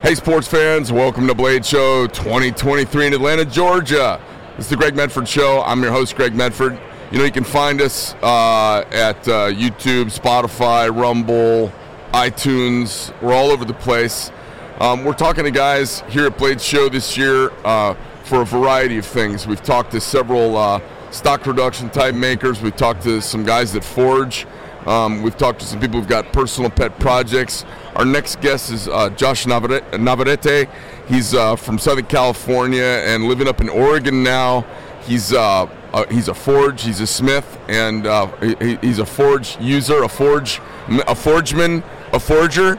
Hey, sports fans, welcome to Blade Show 2023 in Atlanta, Georgia. This is the Greg Medford Show. I'm your host, Greg Medford. You know, you can find us uh, at uh, YouTube, Spotify, Rumble, iTunes. We're all over the place. Um, we're talking to guys here at Blade Show this year uh, for a variety of things. We've talked to several uh, stock production type makers. We've talked to some guys that forge. Um, we've talked to some people who've got personal pet projects. Our next guest is uh, Josh Navarrete. He's uh, from Southern California and living up in Oregon now. He's uh, uh, he's a forge. He's a smith, and uh, he, he's a forge user, a forge, a forgeman, a forger.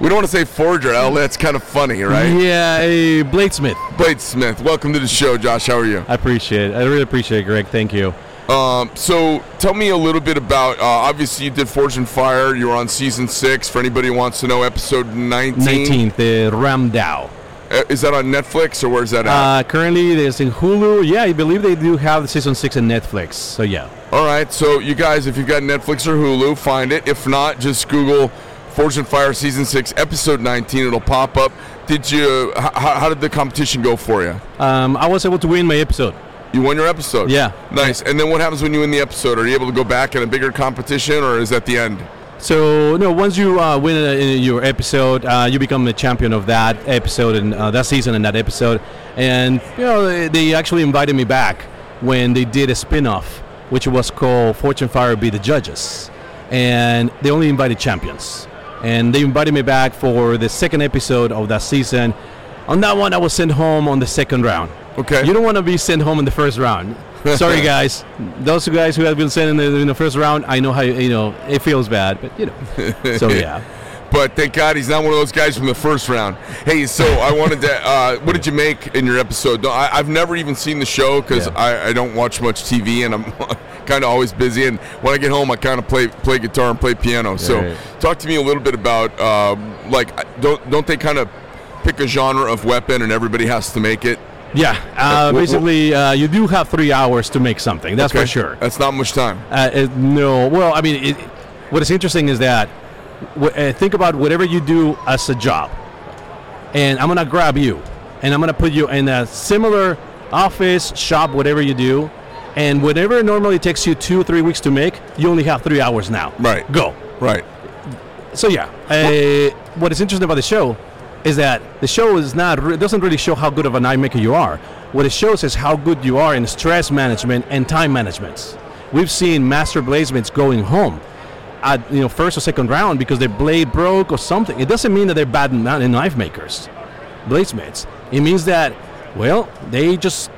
We don't want to say forger. Al. That's kind of funny, right? Yeah, a bladesmith. Bladesmith. Welcome to the show, Josh. How are you? I appreciate it. I really appreciate it, Greg. Thank you. Um, so tell me a little bit about. Uh, obviously, you did Forged in Fire. You were on season six. For anybody who wants to know, episode nineteen. 19th, the Ramdao. Uh, is that on Netflix or where's that at? Uh, currently, there's in Hulu. Yeah, I believe they do have season six in Netflix. So yeah. All right. So you guys, if you've got Netflix or Hulu, find it. If not, just Google Forged in Fire season six, episode nineteen. It'll pop up. Did you? H- how did the competition go for you? Um, I was able to win my episode. You won your episode. Yeah. Nice. And then what happens when you win the episode? Are you able to go back in a bigger competition, or is that the end? So no, once you uh, win uh, in your episode, uh, you become the champion of that episode and uh, that season and that episode. And you know they- they actually invited me back when they did a spin-off, which was called Forged in Fire Beat the Judges, and they only invited champions. And they invited me back for the second episode of that season. On that one, I was sent home on the second round. Okay. You don't want to be sent home in the first round. Sorry, guys. Those guys who have been sent in the, in the first round, I know how you know it feels bad, but you know. So yeah. But thank God he's not one of those guys from the first round. Hey, so I wanted to. Uh, what did you make in your episode? No, I, I've never even seen the show because Yeah. I, I don't watch much TV and I'm kind of always busy. And when I get home, I kind of play play guitar and play piano. So Right. talk to me a little bit about um, like don't don't they kind of pick a genre of weapon and everybody has to make it? Yeah. Uh, wh- basically, uh, you do have three hours to make something. That's Okay? for sure. That's not much time. Uh, it- no. Well, I mean, it, what is interesting is that w- uh, think about whatever you do as a job, and I'm gonna grab you, and I'm gonna put you in a similar office, shop, whatever you do, and whatever normally takes you two, three weeks to make, you only have three hours now. Right. Go. Right. So yeah, uh, what is interesting about the show is that the show is not re- doesn't really show how good of a knife maker you are. What it shows is how good you are in stress management and time management. We've seen master bladesmiths going home at you know first or second round because their blade broke or something. It doesn't mean that they're bad knife makers, bladesmiths. It means that well they just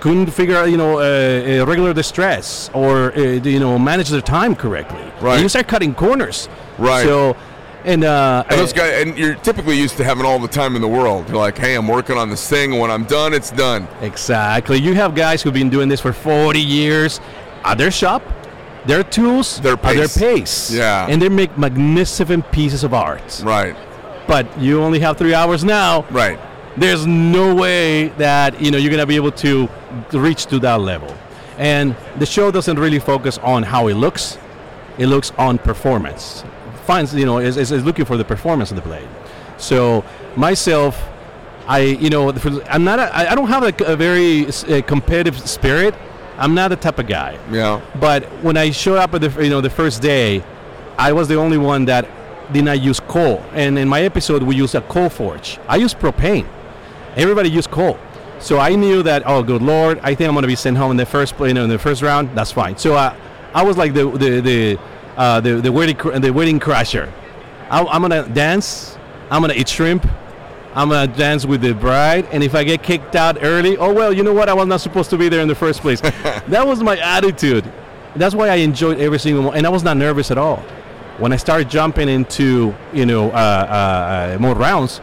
couldn't figure out you know uh, uh, regular distress or uh, you know manage their time correctly. Right. And you start cutting corners. Right. So, and uh, And those guys, and you're typically used to having all the time in the world. You're like, hey, I'm working on this thing. When I'm done, it's done. exactly. You have guys who've been doing this for 40 years at their shop, their tools, Their their pace. pace. Yeah. And they make magnificent pieces of art. Right. But you only have three hours now. Right. There's no way that you know you're gonna be able to reach to that level. And the show doesn't really focus on how it looks; it looks on performance. Finds you know is, is, is looking for the performance of the blade. So myself, I you know I'm not a, I don't have a, a very uh competitive spirit. I'm not the type of guy. Yeah. But when I showed up at the you know the first day, I was the only one that did not use coal. And in my episode, we used a coal forge. I used propane. Everybody used coal. So I knew that. Oh, good lord! I think I'm going to be sent home in the first you know in the first round. That's fine. So I, I was like the the the uh, the, the wedding cr- the wedding crasher. I, I'm gonna dance. I'm gonna eat shrimp. I'm gonna dance with the bride, and if I get kicked out early, oh well, you know what? I was not supposed to be there in the first place. that was my attitude. That's why I enjoyed every single one, and I was not nervous at all. When I started jumping into you know uh, uh, uh, more rounds,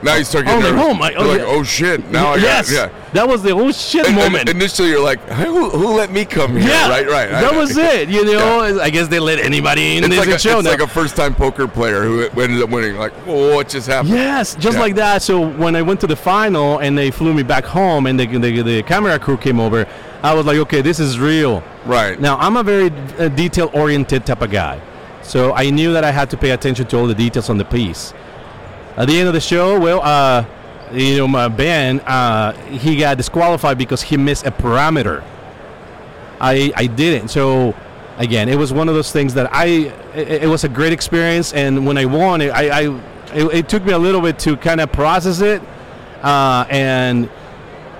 Now you start Oh, getting nervous. oh, my- You're oh, like, yeah. oh shit! Now I yes, got yeah. that was the oh shit And- and moment. initially, you're like, who, who let me come here? yeah, Right. Right. That I- was it. You know, I guess they let anybody in It's this like a, show. it's now. like a first-time poker player who ended up winning. Like, oh, what just happened? Yes, just Yeah. like that. So when I went to the final and they flew me back home and the, the, the camera crew came over, I was like, okay, this is real. Right. Now I'm a very uh, detail-oriented type of guy, so I knew that I had to pay attention to all the details on the piece. At the end of the show, well, uh, you know, my Ben, uh, he got disqualified because he missed a parameter. I I didn't. So again, it was one of those things that I. It, it was a great experience, and when I won, it, I, I it, it took me a little bit to kind of process it, uh, and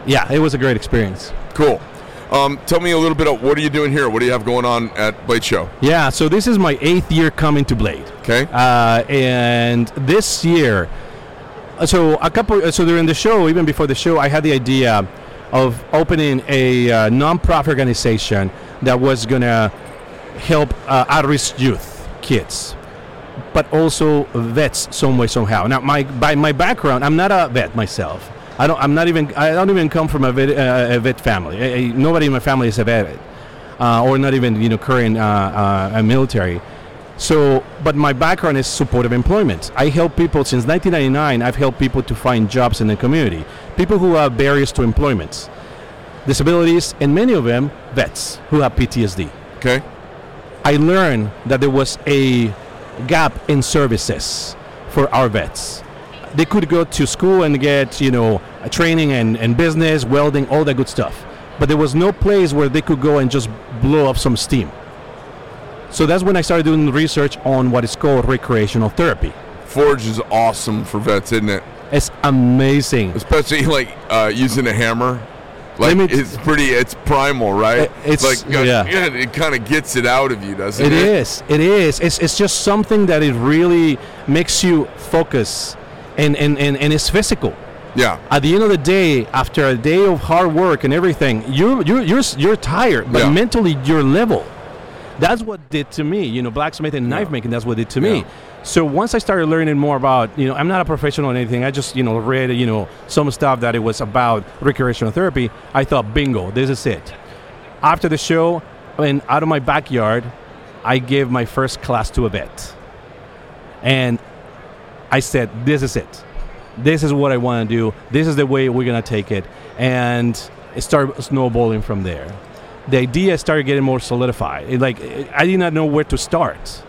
yeah, it was a great experience. Cool. Um, tell me a little bit of what are you doing here? What do you have going on at Blade Show? Yeah, so this is my eighth year coming to Blade. Okay. Uh, and this year, uh, so a couple, uh, so during the show, even before the show, I had the idea of opening a uh, non-profit organization that was gonna help uh, at-risk youth, kids, but also vets some way somehow. Now, my by my background, I'm not a vet myself. I don't. I'm not even. I don't even come from a vet, uh, a vet family. I- I- nobody in my family is a vet, uh, or not even you know current uh, uh, a military. So, but my background is supportive employment. I help people since 1999. I've helped people to find jobs in the community. People who have barriers to employment, disabilities, and many of them vets who have PTSD. Okay. I learned that there was a gap in services for our vets. They could go to school and get, you know, a training and, and business, welding, all that good stuff. But there was no place where they could go and just blow up some steam. So that's when I started doing research on what is called recreational therapy. Forge is awesome for vets, isn't it? It's amazing. Especially like uh, using a hammer. Like t- it's pretty. It's primal, right? It's- like uh, yeah. It kind of gets it out of you, doesn't it? It is. It is. It's, it's just something that it really makes you focus and, and, and, and it's physical. Yeah. at the end of the day, after a day of hard work and everything, you you're you're you're tired, but Yeah. mentally you're level. That's what did to me. You know, blacksmith and knife Yeah. making. That's what did to me. So once I started learning more about, you know, I'm not a professional or anything. I just you know read you know some stuff that it was about recreational therapy. I thought, bingo, this is it. After the show, I mean, out of my backyard, I gave my first class to a vet, and I said, this is it this is what I want to do. This is the way we're gonna take it, and it started snowballing from there. The idea started getting more solidified. It, like I did not know where to start,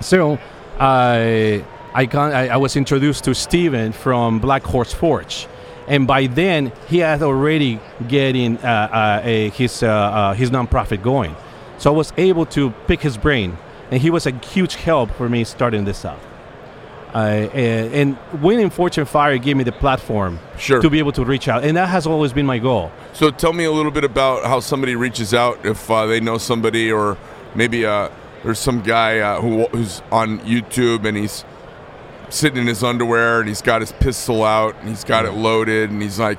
so I I, I I was introduced to Steven from Black Horse Forge, and by then he had already getting uh, uh, a, his uh, uh, his nonprofit going. So I was able to pick his brain, and he was a huge help for me starting this up. Uh, and, and winning Forged in Fire gave me the platform Sure. to be able to reach out, and that has always been my goal. So tell me a little bit about how somebody reaches out if uh, they know somebody, or maybe uh, there's some guy uh, who, who's on YouTube and he's sitting in his underwear and he's got his pistol out and he's got it loaded and he's like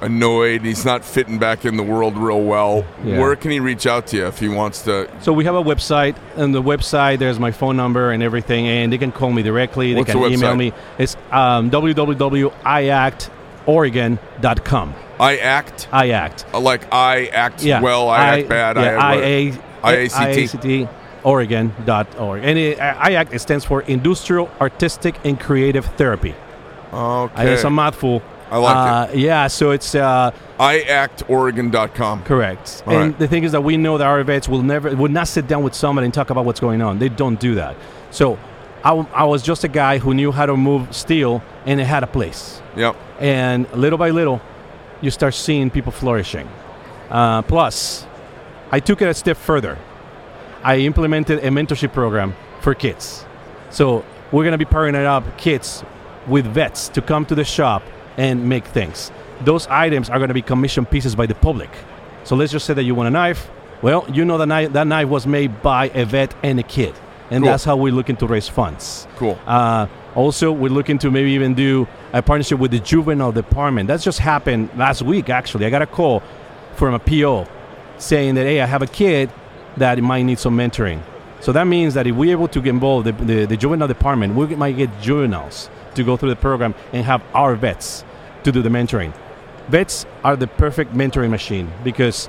annoyed. He's not fitting back in the world real well. Yeah. Where can he reach out to you if he wants to? So we have a website, and the website there's my phone number and everything, and they can call me directly. What's they can the email me. It's um, www.iactoregon.com. I act I act. uh, like I act Yeah. well. I, act bad. Yeah, I, I A IACT. IACT Oregon.org. And it, I act it stands for Industrial Artistic and Creative Therapy. okay. And it's a mouthful. I like uh, Yeah, so it's uh, IActOregon.com. correct. All and right. the thing is that we know that our vets will never will not sit down with somebody and talk about what's going on. They don't do that. So I, was just a guy who knew how to move steel, and it had a place. Yep. And little by little, you start seeing people flourishing. Uh, plus, I took it a step further. I implemented a mentorship program for kids. So we're going to be partnering up kids with vets to come to the shop and make things. Those items are going to be commission pieces by the public. So let's just say that you want a knife. Well, you know that knife, that knife was made by a vet and a kid. And Cool. that's how we're looking to raise funds. Cool. Uh, also, we're looking to maybe even do a partnership with the juvenile department. That just happened last week, actually. I got a call from a PO saying that, hey, I have a kid that might need some mentoring. So that means that if we're able to get involved, the, the, the juvenile department, we might get juveniles to go through the program and have our vets to do the mentoring. Vets are the perfect mentoring machine because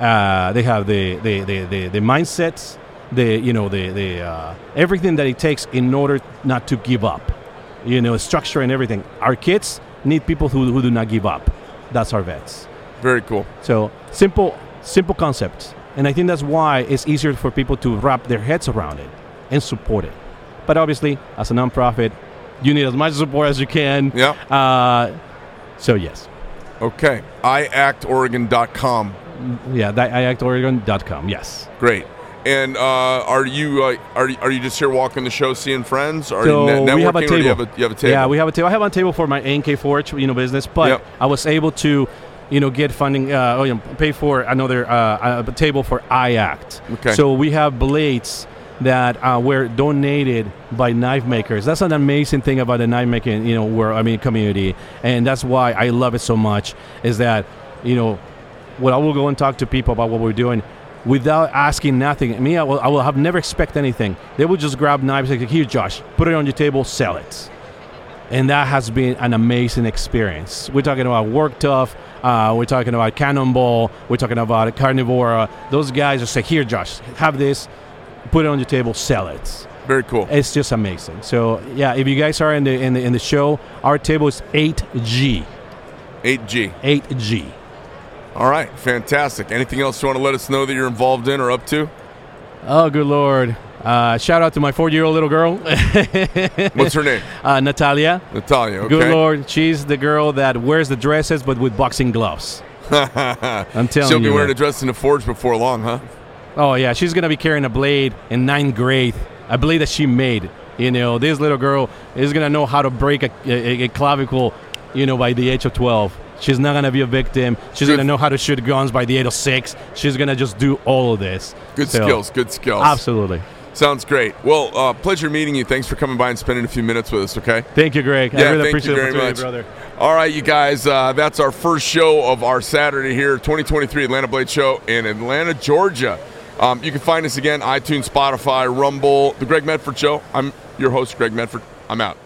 uh, they have the the, the, the, the mindsets, the you know the the uh, everything that it takes in order not to give up. You know, structure and everything. Our kids need people who, who do not give up. That's our vets. Very cool. So simple simple concept, and I think that's why it's easier for people to wrap their heads around it and support it. But obviously, as a nonprofit, You need as much support as you can. Yeah. Uh, so yes. Okay. iactoregon.com. Yeah, that iactoregon.com. Yes. Great. And uh, are you uh, are you- are you just here walking the show, seeing friends? Are So you net- we have a networking, or do table. you have a, you have a table? Yeah, we have a table. I have a table for my NK Forge, you know, business, but Yep. I was able to, you know, get funding, uh, oh, you know, pay for another uh, a table for IACT. Okay. So we have blades that uh, were donated by knife makers. That's an amazing thing about the knife making, you know, where I mean community, and that's why I love it so much. Is that, you know, when I will go and talk to people about what we're doing without asking nothing. Me, I will, I will have never expect anything. They will just grab knives like, here, Josh, put it on your table, sell it. And that has been an amazing experience. We're talking about Work Tuff, uh, we're talking about Cannonball, we're talking about Carnivora. Those guys just say, here, Josh, have this, put it on your table, sell it. Very cool. It's just amazing. So yeah, if you guys are in the in the in the show, our table is 8G. 8G. 8G. All right. Fantastic. Anything else you want to let us know that you're involved in or up to? Oh, good lord. Uh, shout out to my four-year-old little girl, What's her name? uh, Natalia. Natalia. Okay. Good lord, she's the girl that wears the dresses but with boxing gloves. I'm telling She'll be wearing a dress in the forge before long, huh? Oh yeah, she's gonna be carrying a blade in ninth grade. A blade that she made. You know, this little girl is gonna know how to break a, a, a clavicle. You know, by the age of 12. She's not gonna be a victim. She's Good. gonna know how to shoot guns by the age of six. She's gonna just do all of this. Good So, skills. Good skills. Absolutely. Sounds great. Well, uh, pleasure meeting you. Thanks for coming by and spending a few minutes with us. Okay. Thank you, Greg. Yeah, I really thank you very much. brother. All right, you guys, uh, that's our first show of our Saturday here, 2023 Atlanta Blade Show in Atlanta, Georgia. Um, you can find us again, iTunes, Spotify, Rumble, The Greg Medford Show. I'm your host, Greg Medford. I'm out.